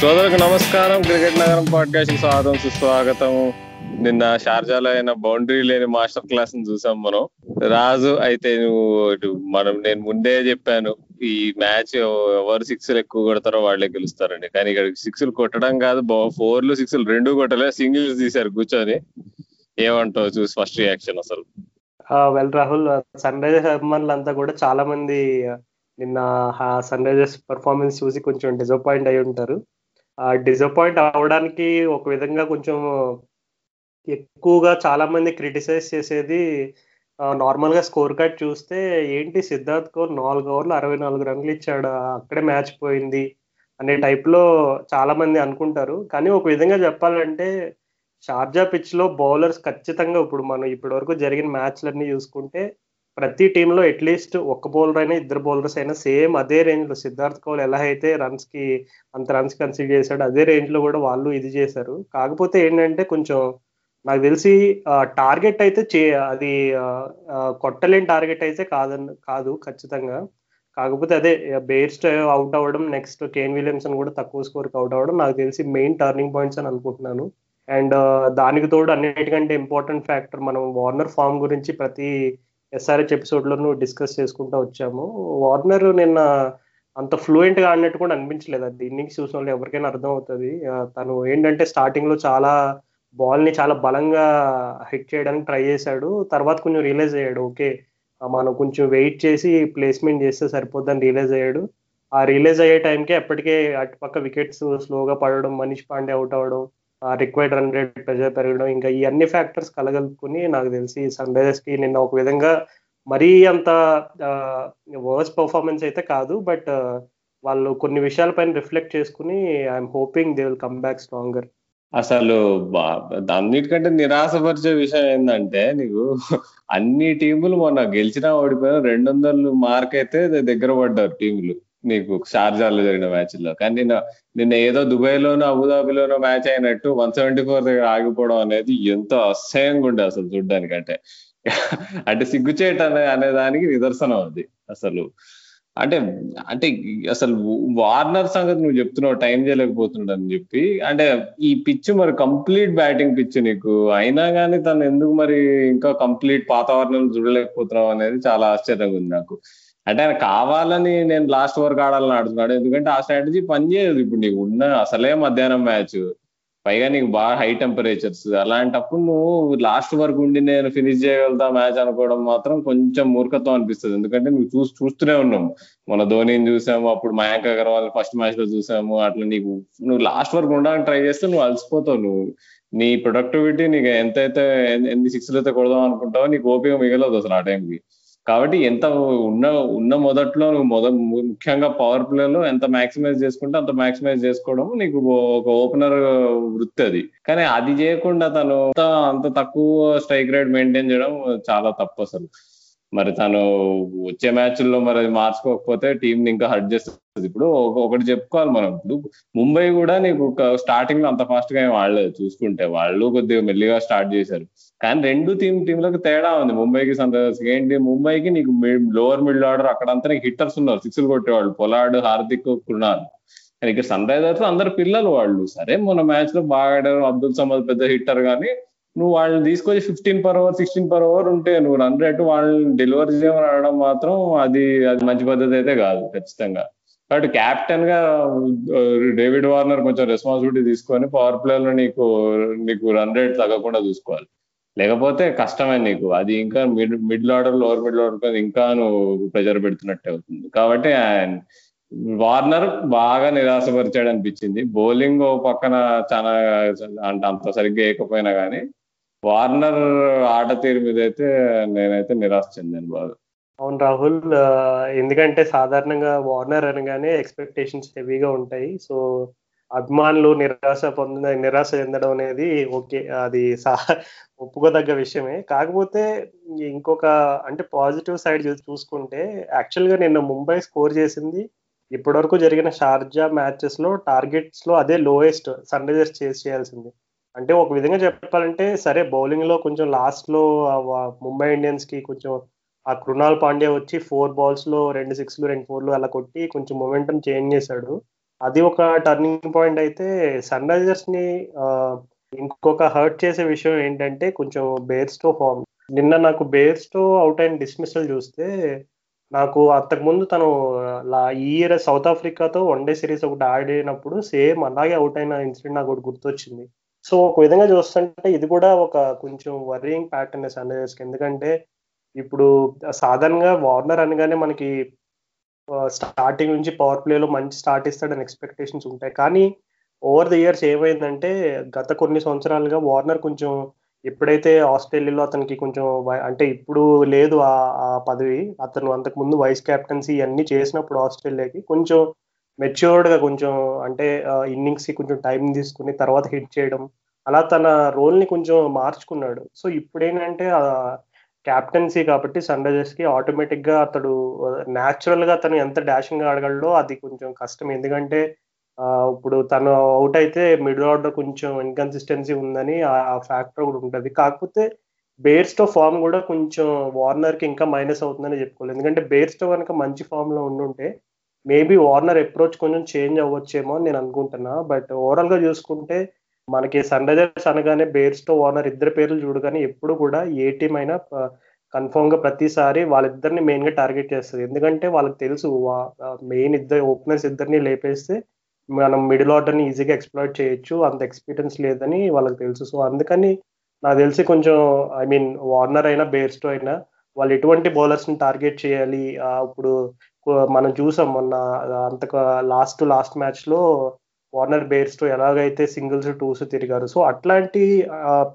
సోదరులకు నమస్కారం. క్రికెట్ నగరం పాడ్కాస్ట్కి స్వాగతం సుస్వాగతం. నిన్న షార్జాలో అయిన బౌండరీ లేని మాస్టర్ క్లాస్ని చూసాం మనం. రాజు అయితే నువ్వు ఇటు మనం నేను ముందే చెప్పాను ఈ మ్యాచ్ ఎవరు సిక్స్ ఎక్కువ కొడతారో వాళ్ళే గెలుస్తారండి కానీ ఇక్కడ సిక్స్లు కొట్టడం కాదు ఫోర్లు సిక్స్ రెండు కొట్టలే సింగిల్స్ తీశారు కూర్చొని. ఏమంటావు? చూసి ఫస్ట్ రియాక్షన్ అసలు. వెల్ రాహుల్ సన్ రైజర్స్ అభిమానులు అంతా కూడా చాలా మంది నిన్న సన్ రైజర్స్ పర్ఫార్మెన్స్ చూసి కొంచెం డిసప్పాయింట్ అయి ఉంటారు. డిసప్పాయింట్ అవడానికి ఒక విధంగా కొంచెం ఎక్కువగా చాలా మంది క్రిటిసైజ్ చేసేది నార్మల్గా స్కోర్ కార్డ్ చూస్తే ఏంటి సిద్ధార్థ్ కౌర్ నాలుగు ఓవర్లు అరవై నాలుగు రన్లు ఇచ్చాడు అక్కడే మ్యాచ్ పోయింది అనే టైప్లో చాలా మంది అనుకుంటారు. కానీ ఒక విధంగా చెప్పాలంటే షార్జా పిచ్లో బౌలర్స్ ఖచ్చితంగా ఇప్పుడు మనం ఇప్పటి వరకు జరిగిన మ్యాచ్లన్నీ చూసుకుంటే ప్రతి టీంలో అట్లీస్ట్ ఒక్క బౌలర్ అయినా ఇద్దరు బౌలర్స్ అయినా సేమ్ అదే రేంజ్లో సిద్ధార్థ్ కౌల్ ఎలా అయితే రన్స్కి అంత రన్స్ కన్సిడర్ చేశాడు అదే రేంజ్లో కూడా వాళ్ళు ఇది చేశారు. కాకపోతే ఏంటంటే కొంచెం నాకు తెలిసి టార్గెట్ అయితే చే అది కొట్టలేని టార్గెట్ అయితే కాదని కాదు ఖచ్చితంగా. కాకపోతే అదే బేర్స్ట్ అవుట్ అవ్వడం నెక్స్ట్ కేన్ విలియమ్సన్ కూడా తక్కువ స్కోర్కి అవుట్ అవ్వడం నాకు తెలిసి మెయిన్ టర్నింగ్ పాయింట్స్ అని అనుకుంటున్నాను. అండ్ దానికి తోడు అన్నిటికంటే ఇంపార్టెంట్ ఫ్యాక్టర్ మనం వార్నర్ ఫామ్ గురించి ప్రతి ఎస్ఆర్హెచ్ ఎపిసోడ్లోనూ డిస్కస్ చేసుకుంటూ వచ్చాము. వార్నర్ నిన్న అంత ఫ్లూయెంట్గా ఆడినట్టు కూడా అనిపించలేదు. అది ఇన్నింగ్స్ చూసిన వాళ్ళు ఎవరికైనా అర్థం అవుతుంది. తను ఏంటంటే స్టార్టింగ్లో చాలా బాల్ని చాలా బలంగా హిట్ చేయడానికి ట్రై చేశాడు. తర్వాత కొంచెం రియలైజ్ అయ్యాడు. ఓకే మనం కొంచెం వెయిట్ చేసి ప్లేస్మెంట్ చేస్తే సరిపోద్దని రియలైజ్ అయ్యాడు. ఆ రియలైజ్ అయ్యే టైంకి అప్పటికే అటుపక్క వికెట్స్ స్లోగా పడడం మనీష్ పాండే అవుట్ అవ్వడం రిక్వైర్డ్ రన్ రేట్ ప్రెజర్ పెరగడం ఇంకా ఈ అన్ని ఫ్యాక్టర్స్ కలగలుపుకుని నాకు తెలిసి సన్ రైజర్స్కి నిన్న ఒక విధంగా మరీ అంత వర్స్ పర్ఫార్మెన్స్ అయితే కాదు బట్ వాళ్ళు కొన్ని విషయాలపైన రిఫ్లెక్ట్ చేసుకుని I'm hoping they will come back stronger అసలు అన్నిటికంటే నిరాశపరిచే విషయం ఏంటంటే నీకు అన్ని టీములు మొన్న గెలిచినా ఓడిపోయినా రెండు వందలు మార్క్ అయితే దగ్గర పడ్డారు టీములు నీకు షార్జాలో జరిగిన మ్యాచ్లో కానీ నిన్న నిన్న ఏదో దుబాయ్ లోనో అబుదాబిలోనో మ్యాచ్ అయినట్టు వన్ సెవెంటీ ఫోర్ దగ్గర ఆగిపోవడం అనేది ఎంతో అసహ్యంగా ఉండే అసలు చూడ్డానికంటే. అంటే సిగ్గుచేట అనే అనే దానికి నిదర్శనం అది అసలు. అంటే అంటే అసలు వార్నర్ సంగతి నువ్వు చెప్తున్నావు టైం చేయలేకపోతున్నాడని చెప్పి. అంటే ఈ పిచ్ మరి కంప్లీట్ బ్యాటింగ్ పిచ్ నీకు. అయినా కానీ తను ఎందుకు మరి ఇంకా కంప్లీట్ వాతావరణం చూడలేకపోతున్నావు అనేది చాలా ఆశ్చర్యంగా ఉంది నాకు. అంటే ఆయన కావాలని నేను లాస్ట్ వరకు ఆడాలని ఆడుతున్నాడు. ఎందుకంటే ఆ స్ట్రాటజీ పనిచేయదు. ఇప్పుడు నీకు ఉన్న అసలే మధ్యాహ్నం మ్యాచ్ పైగా నీకు బాగా హై టెంపరేచర్స్ అలాంటప్పుడు నువ్వు లాస్ట్ వరకు ఉండి నేను ఫినిష్ చేయగలుగుతా మ్యాచ్ అనుకోవడం మాత్రం కొంచెం మూర్ఖత్వం అనిపిస్తుంది. ఎందుకంటే నువ్వు చూసి చూస్తూనే ఉన్నాము మన ధోనిని చూసాము. అప్పుడు మయాంక్ అగర్వాల్ ఫస్ట్ మ్యాచ్లో చూసాము. అట్లా నీకు నువ్వు లాస్ట్ వరకు ఉండడానికి ట్రై చేస్తే నువ్వు అలసిపోతావు. నువ్వు నీ ప్రొడక్టివిటీ నీకు ఎంతైతే ఎన్ని సిక్స్లు అయితే కొడదాం అనుకుంటావో నీకు ఓపిక మిగలదు అసలు ఆ టైంకి కాబట్టి ఎంత ఉన్న ఉన్న మొదట్లో నువ్వు మొద ముఖ్యంగా పవర్ ప్లేలో ఎంత మాక్సిమైజ్ చేసుకుంటే అంత మాక్సిమైజ్ చేసుకోవడం నీకు ఒక ఓపెనర్ వృత్తి అది. కానీ అది చేయకుండా తను అంత తక్కువ స్ట్రైక్ రేట్ మెయింటైన్ చేయడం చాలా తప్పు అసలు. మరి తను వచ్చే మ్యాచ్ల్లో మరి అది మార్చుకోకపోతే టీం ఇంకా హర్ట్ చేస్తుంది. ఇప్పుడు ఒకటి చెప్పుకోవాలి మనం. ఇప్పుడు ముంబై కూడా నీకు స్టార్టింగ్లో అంత ఫాస్ట్గా ఏం ఆడలేదు చూసుకుంటే. వాళ్ళు కొద్దిగా మెల్లిగా స్టార్ట్ చేశారు. కానీ రెండు టీం టీంలకు తేడా ఉంది. ముంబైకి సంత ఏంటి? ముంబైకి నీకు లోవర్ మిడిల్ ఆర్డర్ అక్కడంతా నీకు హిట్టర్స్ ఉన్నారు. సిక్స్లు కొట్టేవాళ్ళు. పొలాడ్ హార్దిక్ కృణాల్ కానీ ఇక్కడ సన్ రైజర్స్ అందరు పిల్లలు వాళ్ళు. సరే మన మ్యాచ్లో బాగా ఆడారు. అబ్దుల్ సమద్ పెద్ద హిట్టర్ కానీ నువ్వు వాళ్ళని తీసుకొచ్చి fifteen per hour sixteen per hour ఉంటే నువ్వు రన్ రేట్ వాళ్ళని డెలివరీ చేయమని అనడం మాత్రం అది అది మంచి పద్ధతి అయితే కాదు ఖచ్చితంగా. కాబట్టి క్యాప్టెన్గా డేవిడ్ వార్నర్ కొంచెం రెస్పాన్సిబిలిటీ తీసుకొని పవర్ ప్లేయర్లో నీకు నీకు రన్ రేట్ తగ్గకుండా చూసుకోవాలి. లేకపోతే కష్టమే నీకు. అది ఇంకా mid middle order lower middle order ఇంకా నువ్వు ప్రెజర్ పెడుతున్నట్టే అవుతుంది. కాబట్టి వార్నర్ బాగా నిరాశపరిచాడు అనిపించింది బౌలింగ్ పక్కన చాలా అంటే అంత సరిగ్గా వేయకపోయినా కానీ వార్నర్ ఆట తీరు మీద అయితే నేనైతే నిరాశ చెందాను బాగా. అవును రాహుల్ ఎందుకంటే సాధారణంగా వార్నర్ అనగానే ఎక్స్పెక్టేషన్స్ హెవీగా ఉంటాయి. సో అభిమానులు నిరాశ పొందిన నిరాశ చెందడం అనేది ఓకే. అది సా ఒప్పుకోదగ్గ విషయమే. కాకపోతే ఇంకొక అంటే పాజిటివ్ సైడ్ చూసుకుంటే యాక్చువల్గా నిన్న ముంబై స్కోర్ చేసింది. ఇప్పటివరకు జరిగిన షార్జా మ్యాచెస్లో టార్గెట్స్లో అదే లోయెస్ట్ సన్ రైజర్స్ చేసి చేయాల్సింది. అంటే ఒక విధంగా చెప్పాలంటే సరే బౌలింగ్లో కొంచెం లాస్ట్లో ముంబై ఇండియన్స్కి కొంచెం ఆ కృణాల్ పాండ్యా వచ్చి ఫోర్ బాల్స్లో రెండు సిక్స్లు రెండు ఫోర్లు అలా కొట్టి కొంచెం మొమెంటం చేంజ్ చేశాడు. అది ఒక టర్నింగ్ పాయింట్ అయితే సన్ రైజర్స్ని ఇంకొక హర్ట్ చేసే విషయం ఏంటంటే కొంచెం బేర్స్టో ఫామ్ నిన్న నాకు బేర్స్టో అవుట్ అయిన డిస్మిసల్ చూస్తే నాకు అంతకుముందు తను ఈ ఇయర్ సౌత్ ఆఫ్రికాతో వన్ డే సిరీస్ ఒకటి ఆడినప్పుడు సేమ్ అలాగే అవుట్ అయిన ఇన్సిడెంట్ నాకు ఒకటి గుర్తొచ్చింది. సో ఒక విధంగా చూస్తుంటే ఇది కూడా ఒక కొంచెం వరింగ్ ప్యాటర్న్ సన్ రైజర్స్కి ఎందుకంటే ఇప్పుడు సాధారణంగా వార్నర్ అనగానే మనకి స్టార్టింగ్ నుంచి పవర్ ప్లేలో మంచి స్టార్ట్ ఇస్తాడని ఎక్స్పెక్టేషన్స్ ఉంటాయి. కానీ ఓవర్ ది ఇయర్స్ ఏమైందంటే గత కొన్ని సంవత్సరాలుగా వార్నర్ కొంచెం ఎప్పుడైతే ఆస్ట్రేలియాలో అతనికి కొంచెం అంటే ఇప్పుడు లేదు ఆ పదవి అతను అంతకు ముందు వైస్ కెప్టెన్సీ అన్ని చేసినప్పుడు ఆస్ట్రేలియాకి కొంచెం మెచ్యూర్డ్గా కొంచెం అంటే ఇన్నింగ్స్కి కొంచెం టైం తీసుకుని తర్వాత హిట్ చేయడం అలా తన రోల్ని కొంచెం మార్చుకున్నాడు. సో ఇప్పుడు ఏంటంటే క్యాప్టెన్సీ కాబట్టి సన్ రైజర్స్కి కి ఆటోమేటిక్గా అతడు న్యాచురల్గా తను ఎంత డాషింగ్ ఆడగలడో అది కొంచెం కష్టం. ఎందుకంటే ఇప్పుడు తను అవుట్ అయితే మిడిల్ ఆర్డర్ కొంచెం ఇన్కన్సిస్టెన్సీ ఉందని ఆ ఫ్యాక్టర్ కూడా ఉంటుంది. కాకపోతే బేర్స్టో ఫామ్ కూడా కొంచెం వార్నర్కి ఇంకా మైనస్ అవుతుందని చెప్పుకోవాలి. ఎందుకంటే బేర్స్టో కనుక మంచి ఫామ్లో ఉండుంటే మేబీ వార్నర్ అప్రోచ్ కొంచెం చేంజ్ అవ్వచ్చేమో అని నేను అనుకుంటున్నా. బట్ ఓవరాల్గా చూసుకుంటే మనకి సన్ రైజర్స్ అనగానే బేర్స్టో వార్నర్ ఇద్దరు పేర్లు చూడు కానీ ఎప్పుడు కూడా ఏ టీం అయినా కన్ఫర్మ్గా ప్రతిసారి వాళ్ళిద్దరిని మెయిన్గా టార్గెట్ చేస్తుంది. ఎందుకంటే వాళ్ళకి తెలుసు మెయిన్ ఇద్దరు ఓపెనర్స్ ఇద్దరిని లేపేస్తే మనం మిడిల్ ఆర్డర్ని ఈజీగా ఎక్స్ప్లోర్ చేయొచ్చు. అంత ఎక్స్పీరియన్స్ లేదని వాళ్ళకి తెలుసు. సో అందుకని నాకు తెలిసి కొంచెం ఐ మీన్ వార్నర్ అయినా బేర్స్టో అయినా వాళ్ళు ఎటువంటి బౌలర్స్ని టార్గెట్ చేయాలి? ఇప్పుడు మనం చూసాం మొన్న అంత లాస్ట్ లాస్ట్ మ్యాచ్లో వార్నర్ బేర్స్తో ఎలాగైతే సింగిల్స్ టూస్ తిరిగారు. సో అట్లాంటి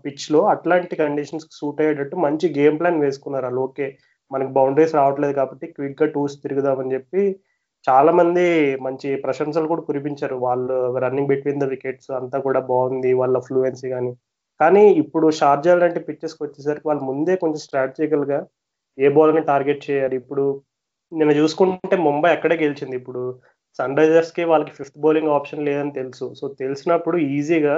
పిచ్లో అట్లాంటి కండిషన్స్ సూట్ అయ్యేటట్టు మంచి గేమ్ ప్లాన్ వేసుకున్నారు అలా ఓకే మనకి బౌండరీస్ రావట్లేదు కాబట్టి క్విక్గా టూస్ తిరుగుదామని చెప్పి చాలా మంది మంచి ప్రశంసలు కూడా కురిపించారు. వాళ్ళు రన్నింగ్ బిట్వీన్ ద వికెట్స్ అంతా కూడా బాగుంది వాళ్ళ ఫ్లూయెన్సీ కానీ కానీ ఇప్పుడు షార్జా లాంటి పిచ్చెస్కి వచ్చేసరికి వాళ్ళు ముందే కొంచెం స్ట్రాటజికల్గా ఏ బాల్ని టార్గెట్ చేయాలి? ఇప్పుడు నేను చూసుకుంటే ముంబై అక్కడే గెలిచింది. ఇప్పుడు సన్ రైజర్స్కి వాళ్ళకి ఫిఫ్త్ బౌలింగ్ ఆప్షన్ లేదని తెలుసు. సో తెలిసినప్పుడు ఈజీగా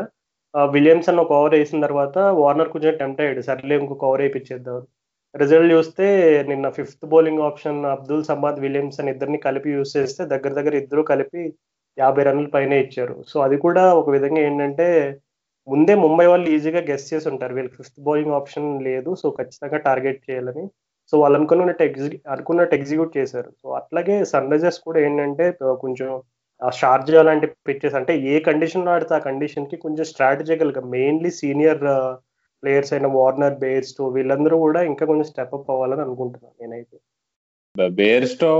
విలియమ్సన్ ఒక ఓవర్ వేసిన తర్వాత వార్నర్ కొంచెం టెంప్ట్ అయ్యాడు. సర్లే ఇంకొక ఓవర్ వేయించేద్దాం రిజల్ట్ చూస్తే నిన్న fifth bowling option Abdul Samad Williamson ఇద్దరిని కలిపి యూస్ చేస్తే దగ్గర దగ్గర ఇద్దరు కలిపి యాభై రన్ల పైనే ఇచ్చారు. సో అది కూడా ఒక విధంగా ఏంటంటే ముందే ముంబై వాళ్ళు ఈజీగా గెస్ట్ చేసి ఉంటారు. వీళ్ళకి ఫిఫ్త్ బౌలింగ్ ఆప్షన్ లేదు. సో ఖచ్చితంగా టార్గెట్ చేయాలని సో వాళ్ళు అనుకున్నట్టు ఎగ్జి అనుకున్నట్టు ఎగ్జిక్యూట్ చేశారు. సో అట్లాగే సన్ రైజర్స్ కూడా ఏంటంటే కొంచెం షార్జా లాంటి పిచ్చెస్ అంటే ఏ కండిషన్లో ఆడితే ఆ కండిషన్కి కొంచెం స్ట్రాటజికల్గా మెయిన్లీ సీనియర్ ప్లేయర్స్ అయిన వార్నర్ బేర్స్టో వీళ్ళందరూ కూడా ఇంకా కొంచెం స్టెప్ అప్ అవ్వాలని అనుకుంటున్నాను నేనైతే. బేర్స్టో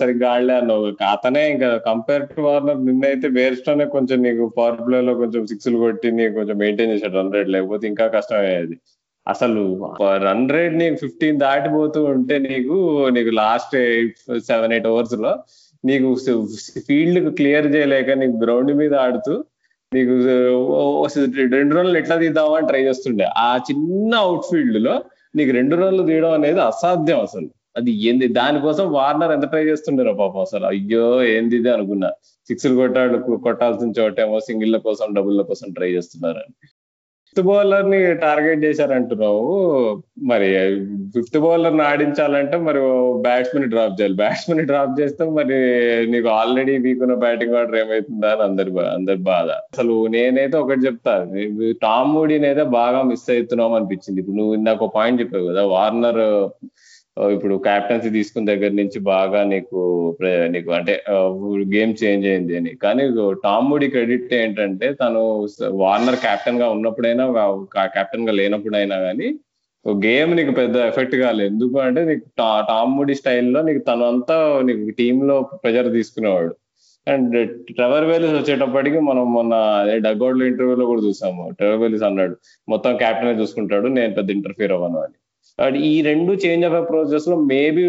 సరిగ్గా ఆడలే అన్నావు. అతనే ఇంకా కంపేర్ టు వార్నర్ నిన్నైతే బేర్స్టోనే కొంచెం నీకు పవర్ ప్లే లో కొంచెం సిక్స్లు కొట్టి నీకు కొంచెం మెయింటైన్ చేశాడు రన్ రేట్ లేకపోతే ఇంకా కష్టం అయ్యేది అసలు రన్ రేట్ నీకు ఫిఫ్టీన్ దాటిపోతూ ఉంటే నీకు నీకు లాస్ట్ సెవెన్ ఎయిట్ ఓవర్స్లో నీకు ఫీల్డ్ క్లియర్ చేయలేక నీకు గ్రౌండ్ మీద ఆడుతూ నీకు రెండు రన్లు ఎట్లా తీద్దామని ట్రై చేస్తుండే. ఆ చిన్న అవుట్ ఫీల్డ్లో నీకు రెండు రన్లు తీయడం అనేది అసాధ్యం అసలు. అది ఏంది? దానికోసం వార్నర్ ఎంత ట్రై చేస్తుండేరో పాపం అసలు. అయ్యో ఏంది అనుకున్నా. సిక్స్లు కొట్టాడు కొట్టాల్సిన చోటేమో సింగిళ్ళ కోసం డబుల్ల కోసం ట్రై చేస్తున్నారని. ఫిఫ్త్ బౌలర్ని టార్గెట్ చేశారంటున్నావు. మరి ఫిఫ్త్ బౌలర్ని ఆడించాలంటే మరి బ్యాట్స్మెన్ డ్రాప్ చేయాలి. బ్యాట్స్మెన్ డ్రాప్ చేస్తే మరి నీకు ఆల్రెడీ వీకున్న బ్యాటింగ్ ఆర్డర్ ఏమైతుందా అని అందరి అందరి బాధ. అసలు నేనైతే ఒకటి చెప్తా టామ్ మూడీని అయితే బాగా మిస్ అవుతున్నాం అనిపించింది. ఇప్పుడు నువ్వు ఇందాక ఒక పాయింట్ చెప్పావు కదా వార్నర్ ఇప్పుడు క్యాప్టెన్సీ తీసుకున్న దగ్గర నుంచి బాగా నీకు నీకు అంటే గేమ్ చేంజ్ అయింది అని. కానీ టామ్ మూడీ క్రెడిట్ ఏంటంటే తను వార్నర్ కెప్టెన్గా ఉన్నప్పుడైనా కెప్టెన్గా లేనప్పుడైనా కానీ గేమ్ నీకు పెద్ద ఎఫెక్ట్ కాలేదు. ఎందుకు అంటే నీకు టామ్ మూడీ స్టైల్లో నీకు తను అంతా నీకు టీమ్లో ప్రెజర్ తీసుకునేవాడు. అండ్ ట్రెవర్ వేలిస్ వచ్చేటప్పటికి మనం మొన్న అదే డగౌట్లో ఇంటర్వ్యూలో కూడా చూసాము. ట్రెవర్ వేలిస్ అన్నాడు మొత్తం క్యాప్టెన్ చూసుకుంటాడు నేను పెద్ద ఇంటర్ఫీర్ అవ్వను అని. ఈ రెండు చేంజ్ ఆఫ్ అప్రోచెస్లో మేబీ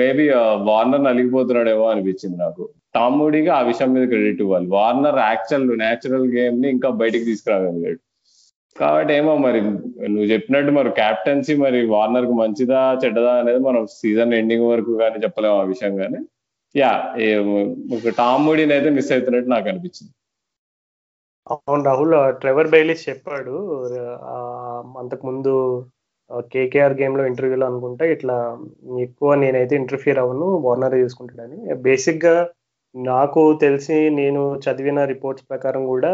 మేబీ వార్నర్ నలిగిపోతున్నాడేమో అనిపించింది నాకు. టామూడిగా ఆ విషయం మీద క్రెడిట్ ఇవ్వాలి. వార్నర్ యాక్చువల్ న్యాచురల్ గేమ్ని ఇంకా బయటికి తీసుకురాగలిగాడు. కాబట్టి ఏమో మరి నువ్వు చెప్పినట్టు మరి క్యాప్టెన్సీ మరి వార్నర్కు మంచిదా చెడ్డదా అనేది మనం సీజన్ ఎండింగ్ వరకు కానీ చెప్పలేము ఆ విషయం కానీ. యా టామూడిని అయితే మిస్ అవుతున్నట్టు నాకు అనిపించింది. అవును రాహుల్ ట్రెవర్ బైలీస్ చెప్పాడు అంతకు ముందు కేకేఆర్ గేమ్లో ఇంటర్వ్యూలో అనుకుంటే ఇట్లా ఎక్కువ నేనైతే ఇంటర్ఫియర్ అవ్వను వార్నర్ తీసుకుంటాడని బేసిక్గా నాకు తెలిసి నేను చదివిన రిపోర్ట్స్ ప్రకారం కూడా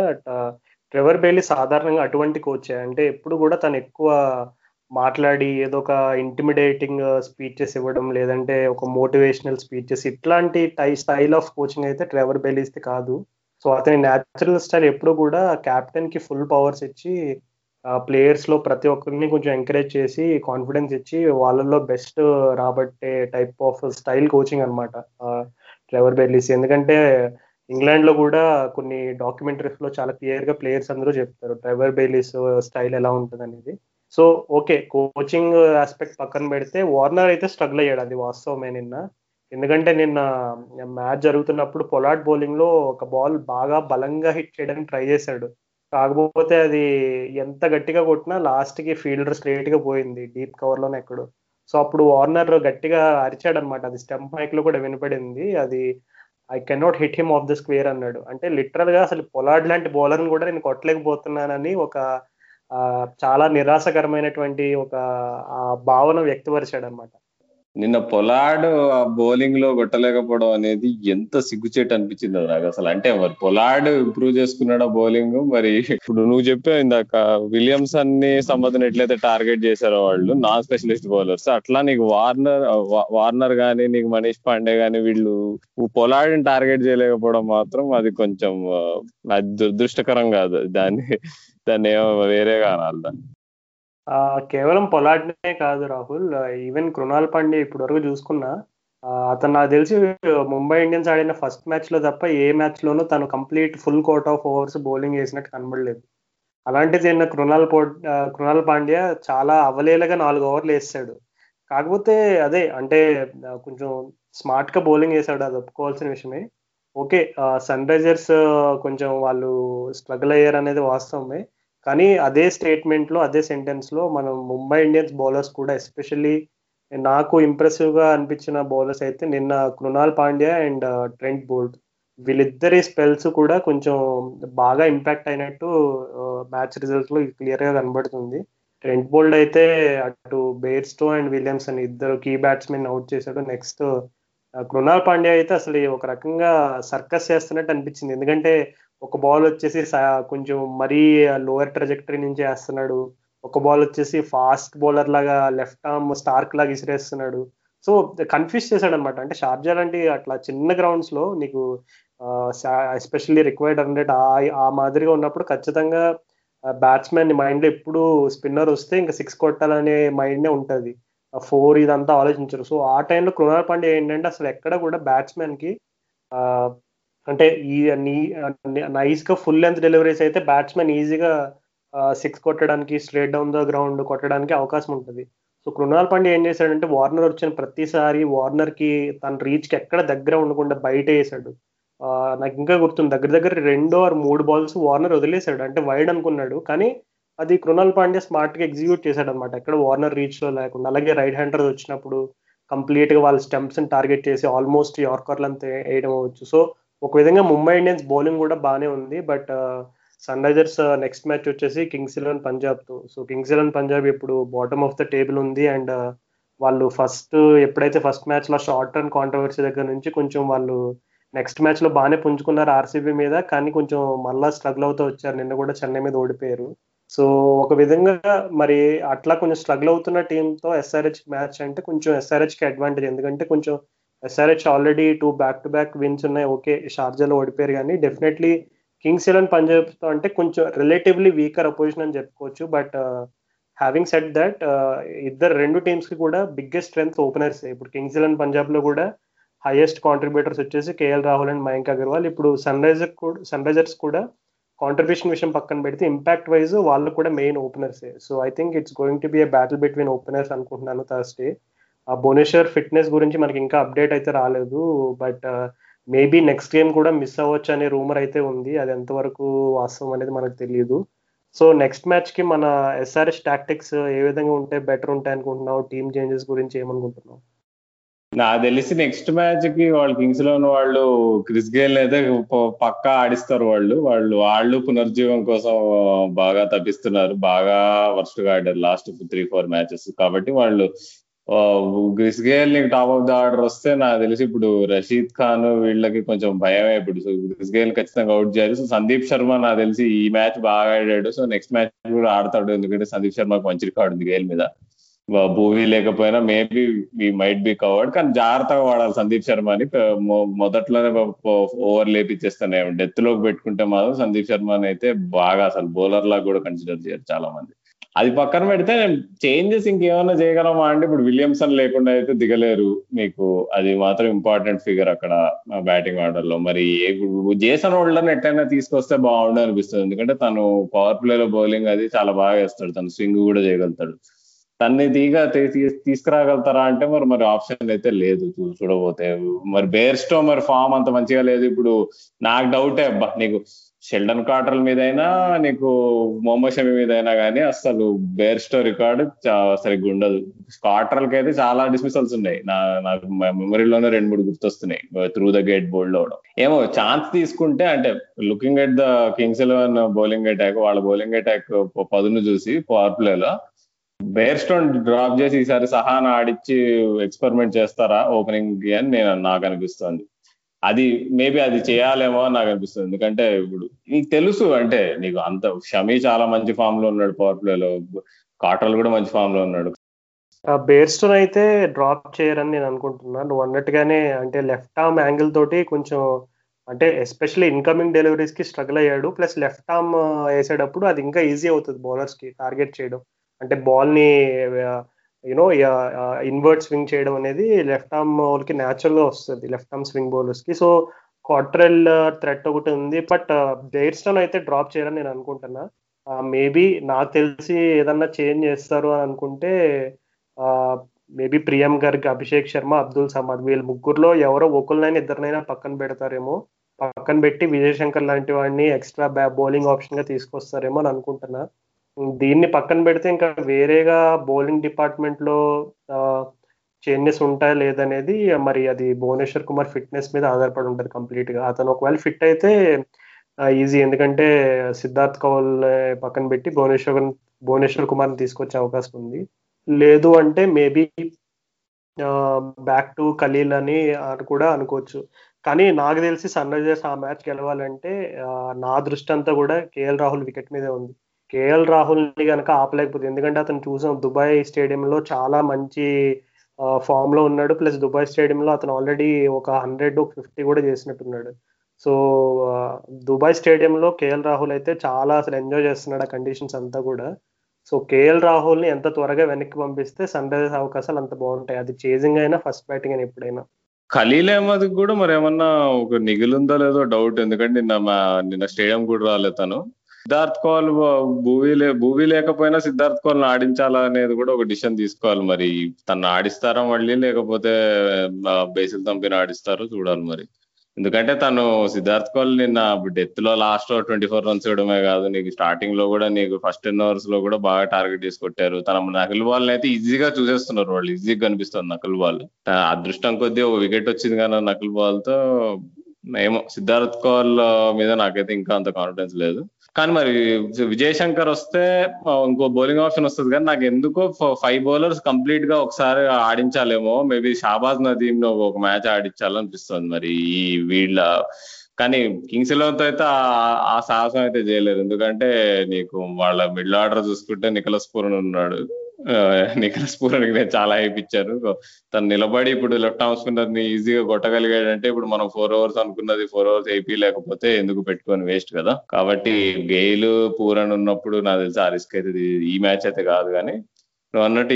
ట్రెవర్ బెయిలీ సాధారణంగా అటువంటి కోచే అంటే ఎప్పుడు కూడా తను ఎక్కువ మాట్లాడి ఏదో ఒక ఇంటిమిడేటింగ్ స్పీచెస్ ఇవ్వడం లేదంటే ఒక మోటివేషనల్ స్పీచెస్ ఇట్లాంటి టై స్టైల్ ఆఫ్ కోచింగ్ అయితే ట్రెవర్ బెయిలీస్ది కాదు. సో అతని న్యాచురల్ స్టైల్ ఎప్పుడు కూడా కెప్టెన్కి ఫుల్ పవర్స్ ఇచ్చి ప్లేయర్స్లో ప్రతి ఒక్కరిని కొంచెం ఎంకరేజ్ చేసి కాన్ఫిడెన్స్ ఇచ్చి వాళ్ళల్లో బెస్ట్ రాబట్టే టైప్ ఆఫ్ స్టైల్ కోచింగ్ అనమాట ట్రెవర్ బెర్లీస్ ఎందుకంటే ఇంగ్లాండ్లో కూడా కొన్ని డాక్యుమెంటరీస్లో చాలా క్లియర్గా ప్లేయర్స్ అందరూ చెప్తారు ట్రెవర్ బెర్లీస్ స్టైల్ ఎలా ఉంటుంది అనేది సో ఓకే కోచింగ్ ఆస్పెక్ట్ పక్కన పెడితే వార్నర్ అయితే స్ట్రగుల్ అయ్యాడు అది వాస్తవమే నిన్న. ఎందుకంటే నిన్న మ్యాచ్ జరుగుతున్నప్పుడు పొలాట్ బౌలింగ్లో ఒక బాల్ బాగా బలంగా హిట్ చేయడానికి ట్రై చేశాడు. కాకపోతే అది ఎంత గట్టిగా కొట్టినా లాస్ట్కి ఫీల్డర్ స్ట్రేట్గా పోయింది డీప్ కవర్లోనే ఎక్కడు. సో అప్పుడు వార్నర్ గట్టిగా అరిచాడు అనమాట అది స్టెంప్ మైక్లో కూడా వినపడింది. అది I cannot hit him off the square అన్నాడు. అంటే లిటరల్గా అసలు పొలాడ్ లాంటి బౌలర్ని కూడా నేను కొట్టలేకపోతున్నానని ఒక చాలా నిరాశకరమైనటువంటి ఒక భావన వ్యక్తపరిచాడు అనమాట నిన్న పొలాడు ఆ బౌలింగ్లో కొట్టలేకపోవడం అనేది ఎంత సిగ్గుచేట్ అనిపించింది నాకు అసలు. అంటే మరి పొలాడు ఇంప్రూవ్ చేసుకున్నాడా బౌలింగ్ మరి ఇప్పుడు నువ్వు చెప్పావు ఇందాక విలియమ్సన్ని సంబంధం ఎట్లయితే టార్గెట్ చేశారో వాళ్ళు నాన్ స్పెషలిస్ట్ బౌలర్స్ అట్లా నీకు వార్నర్ వార్నర్ గానీ నీకు మనీష్ పాండే గానీ వీళ్ళు పొలాడుని టార్గెట్ చేయలేకపోవడం మాత్రం అది కొంచెం అది దురదృష్టకరం కాదు. దాన్ని దాన్ని ఏమో వేరేగా అనాలి దాన్ని కేవలం పొలాడ్నే కాదు రాహుల్. ఈవెన్ కృణాల్ పాండే ఇప్పటి వరకు చూసుకున్నా అతను నాకు తెలిసి ముంబై ఇండియన్స్ ఆడిన ఫస్ట్ మ్యాచ్లో తప్ప ఏ మ్యాచ్ లోనూ తను complete full quota of overs bowling వేసినట్టు కనబడలేదు. అలాంటిది నిన్న కృణాల్ పో కృణాల్ పాండ్యా చాలా అవలేలగా నాలుగు ఓవర్లు వేస్తాడు. కాకపోతే అదే అంటే కొంచెం స్మార్ట్గా బౌలింగ్ వేసాడు అది ఒప్పుకోవాల్సిన విషయమే. ఓకే సన్ రైజర్స్ కొంచెం వాళ్ళు స్ట్రగుల్ అయ్యారు అనేది వాస్తవమే. కానీ అదే స్టేట్మెంట్లో అదే సెంటెన్స్లో మనం ముంబై ఇండియన్స్ బౌలర్స్ కూడా ఎస్పెషల్లీ నాకు ఇంప్రెసివ్గా అనిపించిన బౌలర్స్ అయితే నిన్న Krunal Pandya and Trent Boult వీళ్ళిద్దరి స్పెల్స్ కూడా కొంచెం బాగా ఇంపాక్ట్ అయినట్టు uh, మ్యాచ్ రిజల్ట్స్లో క్లియర్గా కనబడుతుంది. ట్రెంట్ బోల్డ్ అయితే అటు బేర్స్టో అండ్ విలియమ్స్ అని ఇద్దరు కీ బ్యాట్స్మెన్ అవుట్ చేశాడు. నెక్స్ట్ కృణాల్ పాండ్యా అయితే అసలు ఒక రకంగా సర్కస్ చేస్తున్నట్టు అనిపించింది. ఎందుకంటే ఒక బాల్ వచ్చేసి కొంచెం మరీ లోయర్ ట్రజెక్టరీ నుంచి వేస్తున్నాడు. ఒక బాల్ వచ్చేసి ఫాస్ట్ బౌలర్ లాగా లెఫ్ట్ ఆర్మ్ స్టార్క్ లాగా ఇసిరేస్తున్నాడు. సో కన్ఫ్యూజ్ చేశాడు అనమాట అంటే షార్జా లాంటి అట్లా చిన్న గ్రౌండ్స్లో నీకు ఎస్పెషల్లీ రిక్వైర్డ్ హండ్రెడ్ ఆ మాదిరిగా ఉన్నప్పుడు ఖచ్చితంగా బ్యాట్స్మెన్ మైండ్లో ఎప్పుడు స్పిన్నర్ వస్తే ఇంకా సిక్స్ కొట్టాలనే మైండ్ ఉంటుంది. ఫోర్ ఇదంతా ఆలోచించరు. సో ఆ టైంలో కృణాల్ పాండే ఏంటంటే అసలు ఎక్కడ కూడా బ్యాట్స్మెన్కి అంటే ఈ నైస్గా ఫుల్ లెంత్ డెలివరీస్ అయితే బ్యాట్స్మెన్ ఈజీగా సిక్స్ కొట్టడానికి స్ట్రేట్ డౌన్ ద గ్రౌండ్ కొట్టడానికి అవకాశం ఉంటుంది. సో కృణాల్ పాండే ఏం చేశాడంటే వార్నర్ వచ్చిన ప్రతిసారి వార్నర్కి తన రీచ్కి ఎక్కడ దగ్గర ఉండకుండా బయట వేసాడు నాకు ఇంకా గుర్తుంది దగ్గర దగ్గర రెండో ఆరు మూడు బాల్స్ వార్నర్ వదిలేశాడు. అంటే వైడ్ అనుకున్నాడు కానీ అది కృణాల్ పాండే స్మార్ట్గా ఎగ్జిక్యూట్ చేశాడు అనమాట ఎక్కడ వార్నర్ రీచ్లో లేకుండా. అలాగే రైట్ హ్యాండర్ వచ్చినప్పుడు కంప్లీట్గా వాళ్ళ స్టెంప్స్ టార్గెట్ చేసి ఆల్మోస్ట్ యార్కర్లు అంతా వేయడం అవ్వచ్చు. సో ఒక విధంగా ముంబై ఇండియన్స్ బౌలింగ్ కూడా బాగానే ఉంది but sun Risers next match వచ్చేసి కింగ్స్ ఎలెవన్ పంజాబ్తో సో కింగ్స్ ఎలెవన్ పంజాబ్ ఇప్పుడు బాటమ్ ఆఫ్ ద టేబుల్ ఉంది అండ్ వాళ్ళు ఫస్ట్ ఎప్పుడైతే ఫస్ట్ మ్యాచ్లో షార్ట్ టర్న్ కాంట్రవర్సీ దగ్గర నుంచి కొంచెం వాళ్ళు నెక్స్ట్ మ్యాచ్లో బాగానే పుంజుకున్నారు ఆర్సీబీ మీద కానీ కొంచెం మళ్ళా స్ట్రగుల్ అవుతూ వచ్చారు. నిన్న కూడా చెన్నై మీద ఓడిపోయారు. సో ఒక విధంగా మరి అట్లా కొంచెం స్ట్రగుల్ అవుతున్న టీంతో ఎస్ఆర్హెచ్ మ్యాచ్ అంటే కొంచెం ఎస్ఆర్హెచ్కి అడ్వాంటేజ్ ఎందుకంటే కొంచెం SRH already two back to back wins ఉన్నాయి. ఓకే షార్జాలో ఓడిపోయారు కానీ డెఫినెట్లీ కింగ్స్ ఎలెవన్ పంజాబ్ అంటే కొంచెం రిలేటివ్లీ వీకర్ అపోజిషన్ అని చెప్పుకోవచ్చు. బట్ హ్యావింగ్ సెట్ దట్ ఇద్దరు రెండు టీమ్స్కి కూడా బిగ్గెస్ట్ స్ట్రెంత్ ఓపెనర్స్ ఇప్పుడు కింగ్స్ ఎలెవన్ పంజాబ్లో కూడా హైయెస్ట్ కాంట్రిబ్యూటర్స్ వచ్చేసి కేఎల్ రాహుల్ అండ్ మయాంక్ అగర్వాల్ ఇప్పుడు సన్ రైజర్ కూడా సన్ రైజర్స్ కూడా కాంట్రిబ్యూషన్ విషయం పక్కన పెడితే ఇంపాక్ట్ వైజ్ వాళ్ళు కూడా main ఓపెనర్సే so I think it's going to be a battle between openers అనుకుంటున్నాను థర్స్డే ఆ భువనేశ్వర్ ఫిట్నెస్ గురించి మనకి ఇంకా అప్డేట్ అయితే రాలేదు బట్ మేబీ నెక్స్ట్ గేమ్ కూడా మిస్ అవ్వచ్చు అనే రూమర్ అయితే ఉంది. అది ఎంతవరకు వాస్తవం అనేది మనకు తెలియదు సో నెక్స్ట్ మ్యాచ్కి మన ఎస్ఆర్ఎస్ టాక్టిక్స్ ఏ విధంగా ఉంటే బెటర్ ఉంటాయి అనుకుంటున్నావు? టీమ్ చేంజెస్ గురించి ఏమనుకుంటున్నావు? నాకు తెలిసి నెక్స్ట్ మ్యాచ్కి వాళ్ళు కింగ్స్లోని వాళ్ళు క్రిస్ గేల్ అయితే పక్కా ఆడిస్తారు వాళ్ళు. వాళ్ళు వాళ్ళు పునర్జీవం కోసం బాగా తప్పిస్తున్నారు. బాగా వర్స్ట్గా ఆడారు లాస్ట్ త్రీ ఫోర్ మ్యాచెస్ కాబట్టి వాళ్ళు గ్రిస్ గేల్ నీకు టాప్ ఆఫ్ ద ఆర్డర్ వస్తే నాకు తెలిసి ఇప్పుడు రషీద్ ఖాన్ వీళ్ళకి కొంచెం భయమే ఇప్పుడు సో గ్రిస్గేల్ ఖచ్చితంగా అవుట్ చేయాలి. సో సందీప్ శర్మ నాకు తెలిసి ఈ మ్యాచ్ బాగా ఆడాడు. సో నెక్స్ట్ మ్యాచ్ కూడా ఆడతాడు. ఎందుకంటే సందీప్ శర్మకి మంచి రికార్డు ఉంది గేల్ మీద. భూవీ లేకపోయినా maybe we might be covered కానీ జాగ్రత్తగా వాడాలి సందీప్ శర్మని. మొదట్లోనే ఓవర్ లేపించేస్తాను డెత్లోకి పెట్టుకుంటే మాత్రం సందీప్ శర్మని అయితే బాగా అసలు బౌలర్ లాగా కూడా కన్సిడర్ చేయరు చాలా మంది అది పక్కన పెడితే చేంజెస్ ఇంకేమైనా చేయగలమా అంటే ఇప్పుడు విలియమ్సన్ లేకుండా అయితే దిగలేరు మీకు. అది మాత్రం ఇంపార్టెంట్ ఫిగర్ అక్కడ బ్యాటింగ్ ఆర్డర్లో మరి జేసన్ హోల్డర్ ఎట్లయినా తీసుకొస్తే బాగుండు అనిపిస్తుంది. ఎందుకంటే తను పవర్ ప్లే లో బౌలింగ్ అది చాలా బాగా వేస్తాడు తను స్వింగ్ కూడా చేయగలుగుతాడు. తన్ని తీగ తీసుకురాగలుగుతారా అంటే మరి మరి ఆప్షన్ అయితే లేదు. చూడబోతే. మరి బేర్స్టో మరి ఫామ్ అంత మంచిగా లేదు. ఇప్పుడు నాకు డౌటే అబ్బా నీకు షెల్డన్ కార్టర్ అయినా నీకు మొహమ్మద్ షమి అయినా కానీ అసలు బేర్స్టో రికార్డ్ సరిగ్గా ఉండదు కార్టర్లకి అయితే చాలా డిస్మిసల్స్ ఉన్నాయి. నా నాకు మెమరీలోనే రెండు మూడు గుర్తొస్తున్నాయి. త్రూ ద గేట్ బోల్డ్ అవడం ఏమో ఛాన్స్ తీసుకుంటే అంటే looking at the Kings Eleven bowling attack వాళ్ళ బౌలింగ్ అటాక్ పదును చూసి పవర్ ప్లేలో బేర్ స్టోన్ డ్రాప్ చేసి ఈసారి సహాన ఆడిచ్చి ఎక్స్పెరిమెంట్ చేస్తారా? ఓపెనింగ్ అని నేను నాకు అనిపిస్తుంది. అది మేబీ అది చేయాలేమో అని నాకు అనిపిస్తుంది. ఎందుకంటే ఇప్పుడు నీకు తెలుసు అంటే నీకు అంత షమీ చాలా మంచి ఫామ్లో ఉన్నాడు పవర్ ప్లేలో కాటర్లు కూడా మంచి ఫామ్లో ఉన్నాడు. బేర్స్టోన్ అయితే డ్రాప్ చేయరని నేను అనుకుంటున్నా. నువ్వు అన్నట్టుగానే అంటే లెఫ్ట్ ఆర్మ్ యాంగిల్ తోటి కొంచెం అంటే ఎస్పెషల్లీ ఇన్కమింగ్ డెలివరీస్కి స్ట్రగుల్ అయ్యాడు. ప్లస్ లెఫ్ట్ ఆర్మ్ వేసేటప్పుడు అది ఇంకా ఈజీ అవుతుంది బౌలర్స్కి టార్గెట్ చేయడం. అంటే బాల్ని యూనో ఇన్వర్ట్ స్వింగ్ చేయడం అనేది లెఫ్ట్ ఆర్మ్ వాళ్ళకి న్యాచురల్గా వస్తుంది లెఫ్ట్ ఆర్మ్ స్వింగ్ బౌలర్స్కి. సో క్వార్టరల్ థ్రెట్ ఒకటి ఉంది బట్ బేర్స్టన్ uh, అయితే డ్రాప్ చేయాలని నేను అనుకుంటున్నా. Uh, మేబీ నాకు తెలిసి ఏదన్నా చేంజ్ చేస్తారు అని అనుకుంటే uh, మేబీ ప్రియం గారికి అభిషేక్ శర్మ అబ్దుల్ సమాద్ వీళ్ళ ముగ్గురులో ఎవరో ఒకరినైనా ఇద్దరినైనా పక్కన పెడతారేమో. పక్కన పెట్టి విజయ్ శంకర్ లాంటి వాడిని ఎక్స్ట్రా బ్యా బౌలింగ్ ఆప్షన్గా తీసుకొస్తారేమో అని అనుకుంటున్నా. దీన్ని పక్కన పెడితే ఇంకా వేరేగా బౌలింగ్ డిపార్ట్మెంట్లో చేంజెస్ ఉంటాయా లేదనేది మరి అది భువనేశ్వర్ కుమార్ ఫిట్నెస్ మీద ఆధారపడి ఉంటుంది కంప్లీట్గా అతను ఒకవేళ ఫిట్ అయితే ఈజీ. ఎందుకంటే సిద్ధార్థ్ కౌల్ పక్కన పెట్టి భువనేశ్వర్ భువనేశ్వర్ కుమార్ని తీసుకొచ్చే అవకాశం ఉంది. లేదు అంటే మేబీ బ్యాక్ టు ఖలీల్ అని కూడా అనుకోవచ్చు. కానీ నాకు తెలిసి సన్ రైజర్స్ ఆ మ్యాచ్ గెలవాలంటే నా దృష్టి అంతా కూడా కేఎల్ రాహుల్ వికెట్ మీదే ఉంది. కేఎల్ రాహుల్ని కనుక ఆపలేకపోతే ఎందుకంటే అతను చూసాం దుబాయ్ స్టేడియంలో చాలా మంచి ఫామ్లో ఉన్నాడు. ప్లస్ దుబాయ్ స్టేడియంలో అతను ఆల్రెడీ ఒక హండ్రెడ్ ఫిఫ్టీ కూడా చేసినట్టున్నాడు. సో దుబాయ్ స్టేడియంలో కేఎల్ రాహుల్ అయితే చాలా అసలు ఎంజాయ్ చేస్తున్నాడు ఆ కండిషన్స్ అంతా కూడా. సో కేఎల్ రాహుల్ని ఎంత త్వరగా వెనక్కి పంపిస్తే సన్ రైజర్స్ అవకాశాలు అంత బాగుంటాయి. అది చేజింగ్ అయినా ఫస్ట్ బ్యాటింగ్ అయినా ఎప్పుడైనా. ఖలీల్ అహ్మద్ కూడా మరి ఏమన్నా ఒక నిగులుందో లేదో డౌట్. ఎందుకంటే నిన్న మా నిన్న స్టేడియం కూడా రాలేదు తను. సిద్ధార్థ్ కౌల్ భూవీ లే భూవీ లేకపోయినా సిద్ధార్థ్ కౌల్ ఆడించాలా అనేది కూడా ఒక డిసిషన్ తీసుకోవాలి మరి. తను ఆడిస్తారా మళ్ళీ లేకపోతే బేసిల్ తంపిని ఆడిస్తారో చూడాలి మరి. ఎందుకంటే తను సిద్ధార్థ్ కౌల్ నిన్న డెత్లో లాస్ట్ ట్వంటీ ఫోర్ రన్స్ ఇవ్వడమే కాదు నీకు స్టార్టింగ్లో కూడా నీకు ఫస్ట్ టెన్ అవర్స్లో కూడా బాగా టార్గెట్ చేసి కొట్టారు. తన నకిల్ బాల్ అయితే ఈజీగా చూసేస్తున్నారు వాళ్ళు. ఈజీగా కనిపిస్తుంది నకిల్ బాల్ అదృష్టం కొద్దీ ఒక వికెట్ వచ్చింది కానీ నకిల్ బాల్తో ఏమో సిద్ధార్థ్ కౌల్ మీద నాకైతే ఇంకా అంత కాన్ఫిడెన్స్ లేదు. కానీ మరి విజయ్ శంకర్ వస్తే ఇంకో బౌలింగ్ ఆప్షన్ వస్తుంది కానీ నాకు ఎందుకో ఫైవ్ బౌలర్స్ కంప్లీట్గా ఒకసారి ఆడించాలేమో. మేబీ షాబాజ్ నదీమ్లో ఒక మ్యాచ్ ఆడించాలనిపిస్తుంది మరి ఈ వీళ్ళ. కానీ కింగ్స్ ఎలెవెన్తో అయితే ఆ సాహసం అయితే చేయలేరు ఎందుకంటే నీకు వాళ్ళ మిడిల్ ఆర్డర్ చూసుకుంటే నికలస్ పూరన్ ఉన్నాడు. నికలస్ పూరన్ నేను చాలా హైప్ ఇచ్చారు తను నిలబడి ఇప్పుడు లెఫ్ట్ ఆర్మ్ స్పిన్నర్ని ఈజీగా కొట్టగలిగాడంటే ఇప్పుడు మనం ఫోర్ అవర్స్ అనుకున్నది ఫోర్ అవర్స్ ఏపీ లేకపోతే ఎందుకు పెట్టుకొని వేస్ట్ కదా. కాబట్టి గెయిల్ పూరన్ ఉన్నప్పుడు నాకు తెలిసి ఆ రిస్క్ అయితే ఈ మ్యాచ్ అయితే కాదు కానీ నువ్వు అన్నట్టు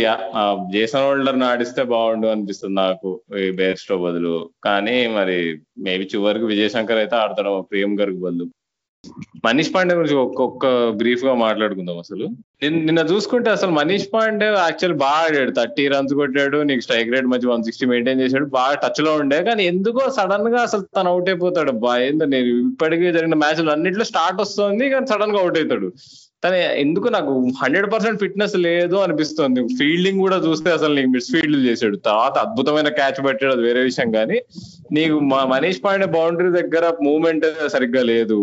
జేసన్ హోల్డర్ ఆడిస్తే బాగుండు అనిపిస్తుంది నాకు ఈ బేర్స్టో బదులు. కానీ మరి మేబీ చివరికి విజయశంకర్ అయితే ఆడతాడు ప్రియం గారికి బదులు. మనీష్ పాండే గురించి ఒక్కొక్క బ్రీఫ్గా మాట్లాడుకుందాం అసలు. నిన్న చూసుకుంటే అసలు మనీష్ పాండే యాక్చువల్ బాగా ఆడాడు. థర్టీ రన్స్ కొట్టాడు నీకు స్ట్రైక్ రేట్ మంచి వన్ సిక్స్టీ మెయింటైన్ చేశాడు. బాగా టచ్లో ఉండే కానీ ఎందుకో సడన్గా అసలు తను అవుట్ అయిపోతాడు. బా ఏందో నేను ఇప్పటికీ జరిగిన మ్యాచ్లు అన్నింటిలో స్టార్ట్ వస్తుంది కానీ సడన్గా అవుట్ అవుతాడు. తను ఎందుకు నాకు హండ్రెడ్ పర్సెంట్ ఫిట్నెస్ లేదు అనిపిస్తుంది. ఫీల్డింగ్ కూడా చూస్తే అసలు నీకు మిస్ ఫీల్డ్ చేశాడు. తర్వాత అద్భుతమైన క్యాచ్ పెట్టాడు అది వేరే విషయం కానీ. నీకు మా మనీష్ పాండే బౌండరీ దగ్గర మూవ్మెంట్ సరిగ్గా లేదు.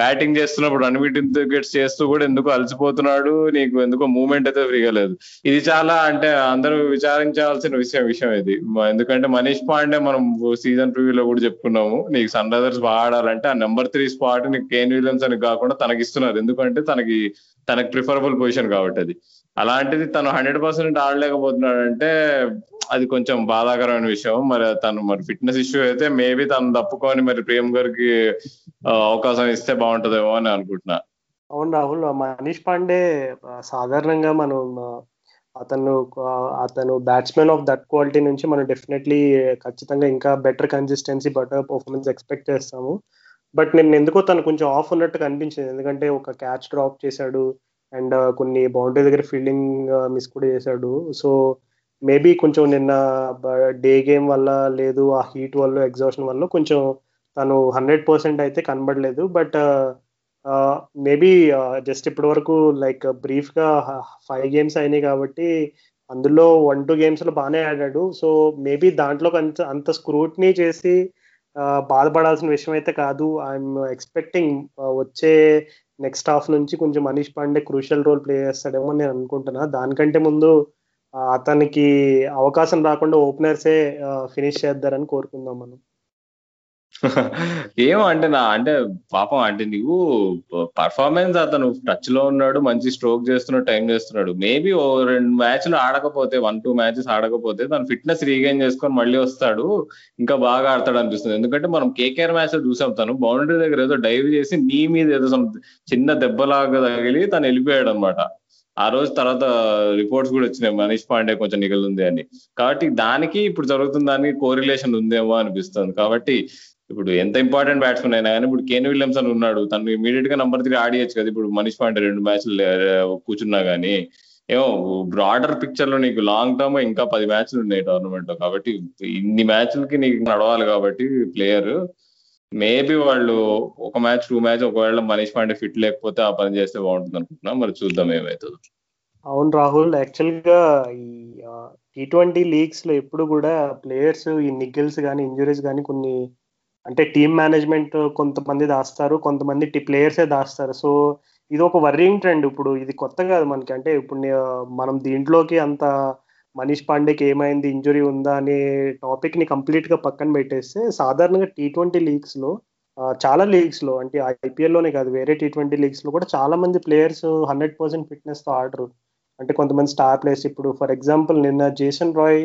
బ్యాటింగ్ చేస్తున్నప్పుడు రన్ వికెట్స్ చేస్తూ కూడా ఎందుకు అలసిపోతున్నాడు నీకు ఎందుకో మూవ్మెంట్ అయితే ఫ్రీగా లేదు. ఇది చాలా అంటే అందరూ విచారించాల్సిన విషయం విషయం ఇది. ఎందుకంటే మనీష్ పాండే మనం సీజన్ ప్రివ్యూలో కూడా చెప్పుకున్నాము. నీకు సన్ రైజర్స్ బాగా ఆడాలంటే ఆ నెంబర్ త్రీ స్పాట్ నీకు కేన్ విలియమ్స్ అని కాకుండా తనకి ఇస్తున్నారు ఎందుకంటే తనకి తనకి ప్రిఫరబుల్ పొజిషన్ కాబట్టి అది. అలాంటిది తను హండ్రెడ్ పర్సెంట్ ఆడలేకపోతున్నాడు అంటే అది కొంచెం బాధాకరమైన విషయం. మరి తను మరి ఫిట్నెస్ ఇష్యూ అయితే మేబీ తను తప్పుకొని మరి ప్రియం గారికి అవకాశం ఇస్తే బాగుంటదేమో అని అనుకుంటున్నా. అవును రాహుల్ మనీష్ పాండే సాధారణంగా మనం అతను అతను బ్యాట్స్మెన్ ఆఫ్ దట్ క్వాలిటీ నుంచి మనం డెఫినెట్లీ ఖచ్చితంగా ఇంకా better consistency better performance expect చేస్తాము. బట్ నేను ఎందుకో తను కొంచెం ఆఫ్ ఉన్నట్టు కనిపించింది. ఎందుకంటే ఒక క్యాచ్ డ్రాప్ చేశాడు. అండ్ కొన్ని బౌండరీ దగ్గర ఫీల్డింగ్ మిస్ కూడా చేశాడు. సో మేబీ కొంచెం నిన్న డే గేమ్ వల్ల లేదు ఆ హీట్ వల్ల ఎగ్జాషన్ వల్ల కొంచెం తను హండ్రెడ్ పర్సెంట్ అయితే కనబడలేదు. బట్ మేబీ జస్ట్ ఇప్పటి వరకు లైక్ బ్రీఫ్గా ఫైవ్ గేమ్స్ అయినాయి కాబట్టి అందులో వన్ టూ గేమ్స్లో బాగానే ఆడాడు. సో మేబీ దాంట్లో అంత అంత స్క్రూట్నీ చేసి బాధపడాల్సిన విషయం అయితే కాదు. ఐఎమ్ ఎక్స్పెక్టింగ్ వచ్చే నెక్స్ట్ హాఫ్ నుంచి కొంచెం Manish Pandey crucial role play చేస్తాడేమో నేను అనుకుంటున్నా. దానికంటే ముందు అతనికి అవకాశం రాకుండా ఓపెనర్సే ఫినిష్ చేద్దారని కోరుకుందాం మనం. ఏమో అంటే నా అంటే పాపం అంటే నీవు పర్ఫార్మెన్స్ అతను టచ్లో ఉన్నాడు మంచి స్ట్రోక్ చేస్తున్నాడు టైం చేస్తున్నాడు. మేబీ ఓ రెండు మ్యాచ్లు ఆడకపోతే వన్ టూ మ్యాచెస్ ఆడకపోతే తన ఫిట్నెస్ రీగైన్ చేసుకొని మళ్ళీ వస్తాడు ఇంకా బాగా ఆడతాడు అనిపిస్తుంది. ఎందుకంటే మనం కేకేఆర్ మ్యాచ్లో చూసాం తను బౌండరీ దగ్గర ఏదో డైవ్ చేసి నీ మీద ఏదో చిన్న దెబ్బలాగా తగిలి తను వెళ్ళిపోయాడు అనమాట ఆ రోజు తర్వాత రిపోర్ట్స్ కూడా వచ్చినాయి. మనీష్ పాండే కొంచెం నిగలుంది అని. కాబట్టి దానికి ఇప్పుడు జరుగుతున్న దానికి కోరిలేషన్ ఉందేమో అనిపిస్తుంది. కాబట్టి ఇప్పుడు ఎంత ఇంపార్టెంట్ బ్యాట్స్మెన్ అయినా కానీ ఇప్పుడు కేన్ విలియమ్స్ అని ఉన్నాడు. తను ఇమీడియట్గా నంబర్ త్రీ ఆడియచ్చు కదా. ఇప్పుడు మనీష్ పాండే రెండు మ్యాచ్లు కూర్చున్నా గానీ. ఏమో బ్రాడర్ పిక్చర్లో నీకు లాంగ్ టర్మ్ ఇంకా పది మ్యాచ్లు ఉన్నాయి టోర్నమెంట్లో. కాబట్టి ఇన్ని మ్యాచ్లకి నీకు నడవాలి కాబట్టి ప్లేయర్ మేబీ వాళ్ళు ఒక మ్యాచ్ టూ మ్యాచ్ ఒకవేళ మనీష్ పాండే ఫిట్ లేకపోతే ఆ పని చేస్తే బాగుంటుంది అనుకుంటున్నా. మరి చూద్దాం ఏమవుతుందో అవును రాహుల్ యాక్చువల్గా ఈ టీ ట్వంటీ లీగ్స్లో ఎప్పుడు కూడా ప్లేయర్స్ ఈ నిగిల్స్ కానీ ఇంజురీస్ కానీ కొన్ని అంటే టీమ్ మేనేజ్మెంట్ కొంతమంది దాస్తారు కొంతమంది ప్లేయర్సే దాస్తారు. సో ఇది ఒక వర్రింగ్ ట్రెండ్ ఇప్పుడు ఇది కొత్త కాదు మనకి. అంటే ఇప్పుడు మనం దీంట్లోకి అంత మనీష్ పాండేకి ఏమైంది? ఇంజురీ ఉందా? అనే టాపిక్ని కంప్లీట్గా పక్కన పెట్టేస్తే సాధారణంగా టీ ట్వంటీ లీగ్స్లో చాలా లీగ్స్లో అంటే ఐపీఎల్లోనే కాదు వేరే టీ ట్వంటీ లీగ్స్లో కూడా చాలా మంది ప్లేయర్స్ హండ్రెడ్ పర్సెంట్ ఫిట్నెస్తో ఆడరు. అంటే కొంతమంది స్టార్ ప్లేయర్స్ ఇప్పుడు ఫర్ ఎగ్జాంపుల్ నిన్న Jason Roy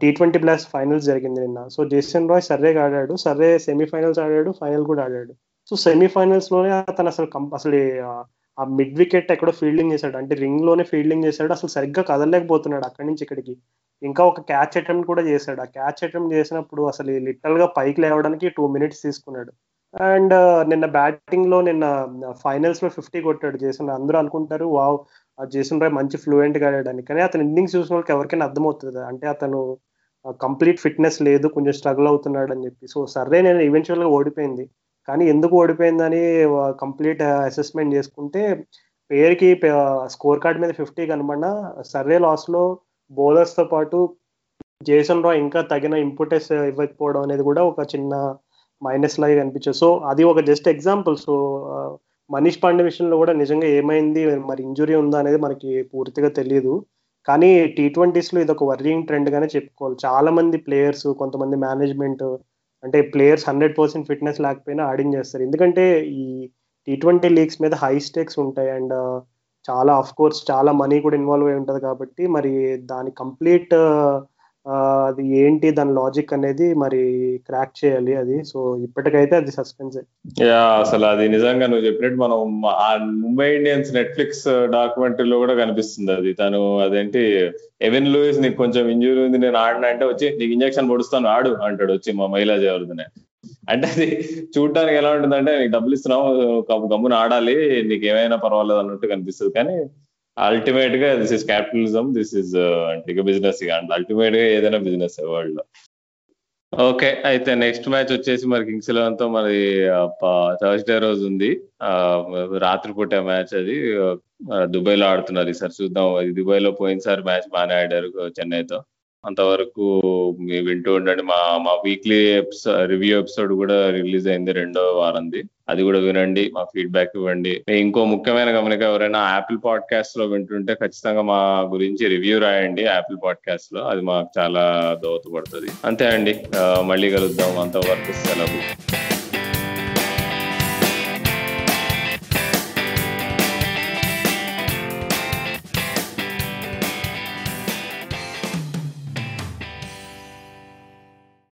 T twenty plus finals జరిగింది నిన్న. సో జేసన్ రాయ్ సర్రేగా ఆడాడు సర్రే సెమీఫైనల్స్ ఆడాడు ఫైనల్ కూడా ఆడాడు. సో సెమీఫైనల్స్లోనే అతను అసలు అసలు ఆ మిడ్ వికెట్ ఎక్కడో ఫీల్డింగ్ చేశాడు. అంటే రింగ్లోనే ఫీల్డింగ్ చేశాడు. అసలు సరిగ్గా కదలలేకపోతున్నాడు అక్కడి నుంచి ఇక్కడికి. ఇంకా ఒక క్యాచ్ అటెంప్ట్ కూడా చేశాడు. ఆ క్యాచ్ అటెంప్ట్ చేసినప్పుడు అసలు లిటరల్గా పైకి లేవడానికి టూ మినిట్స్ తీసుకున్నాడు. అండ్ నిన్న బ్యాటింగ్లో నిన్న ఫైనల్స్లో ఫిఫ్టీ కొట్టాడు. జేసన్ అందరూ అనుకుంటారు వావ్ జేసన్ రాయ్ మంచి ఫ్లూయెంట్గా ఆడాడని. కానీ అతను ఇన్నింగ్స్ చూసిన వాళ్ళకి ఎవరికైనా అర్థమవుతుంది అంటే అతను కంప్లీట్ ఫిట్నెస్ లేదు కొంచెం స్ట్రగుల్ అవుతున్నాడు అని చెప్పి. సో సర్రే నేను ఈవెన్చువల్గా ఓడిపోయింది. కానీ ఎందుకు ఓడిపోయిందని కంప్లీట్ అసెస్మెంట్ చేసుకుంటే పేరుకి స్కోర్ కార్డ్ మీద ఫిఫ్టీ కనబడినా సర్వే లాస్లో బౌలర్స్తో పాటు జేసన్ రా ఇంకా తగిన ఇంపుటెస్ ఇవ్వకపోవడం అనేది కూడా ఒక చిన్న మైనస్ లాగా కనిపించదు సో అది ఒక just example. So Manish Pandey విషయంలో కూడా నిజంగా ఏమైంది మరి ఇంజురీ ఉందా అనేది మనకి పూర్తిగా తెలియదు కానీ టీ ట్వంటీస్లో ఇది ఒక వర్రింగ్ ట్రెండ్గానే చెప్పుకోవాలి. చాలా మంది ప్లేయర్స్ కొంతమంది మేనేజ్మెంట్ అంటే ప్లేయర్స్ హండ్రెడ్ పర్సెంట్ ఫిట్నెస్ లేకపోయినా ఆడించేస్తారు. ఎందుకంటే ఈ టీ ట్వంటీ లీగ్స్ మీద హై స్టేక్స్ ఉంటాయి అండ్ చాలా ఆఫ్ కోర్స్ చాలా మనీ కూడా ఇన్వాల్వ్ అయి ఉంటుంది కాబట్టి మరి దాని కంప్లీట్ అది ఏంటి దాని లాజిక్ అనేది మరి క్రాక్ చేయాలి అది. సో ఇప్పటికైతే అది సస్పెన్స్ యా అసలు అది నిజంగా నువ్వు చెప్పినట్టు మనం ముంబై ఇండియన్స్ నెట్ఫ్లిక్స్ డాక్యుమెంటరీలో కూడా కనిపిస్తుంది అది. తను అదేంటి ఎవెన్ లూయిస్ నీకు కొంచెం ఇంజురీ ఉంది నేను ఆడిన అంటే వచ్చి నీకు ఇంజక్షన్ పొడుస్తాను ఆడు అంటాడు వచ్చి మా మహిళా జవర్ధనే అంటే అది చూడటానికి ఎలా ఉంటుందంటే నీకు డబ్బులు ఇస్తున్నావు గమ్మున ఆడాలి నీకు ఏమైనా పర్వాలేదు అన్నట్టు కనిపిస్తుంది. కానీ అల్టిమేట్గా this is capitalism this is అంటే బిజినెస్ ఇక. అల్టిమేట్గా ఏదైనా బిజినెస్ వరల్డ్లో. ఓకే అయితే నెక్స్ట్ మ్యాచ్ వచ్చేసి మరి కింగ్స్ ఎలెవెన్తో మరి థర్స్డే రోజు ఉంది. రాత్రిపూట మ్యాచ్ అది. దుబాయ్లో ఆడుతున్నారు ఈసారి. చూద్దాం. దుబాయ్లో పోయినసారి మ్యాచ్ బాగానే ఆడారు చెన్నైతో. అంతవరకు వింటూ ఉండండి. మా మా వీక్లీ ఎపిసోడ్ రివ్యూ ఎపిసోడ్ కూడా రిలీజ్ అయింది రెండో వారంది. అది కూడా వినండి మా ఫీడ్బ్యాక్ ఇవ్వండి. ఇంకో ముఖ్యమైన గమనిక ఎవరైనా యాపిల్ పాడ్కాస్ట్లో వింటుంటే ఖచ్చితంగా మా గురించి రివ్యూ రాయండి యాపిల్ పాడ్కాస్ట్లో. అది మాకు చాలా దోహదపడుతుంది. అంతే అండి. మళ్ళీ కలుద్దాం అంతవరకు. సెలవు.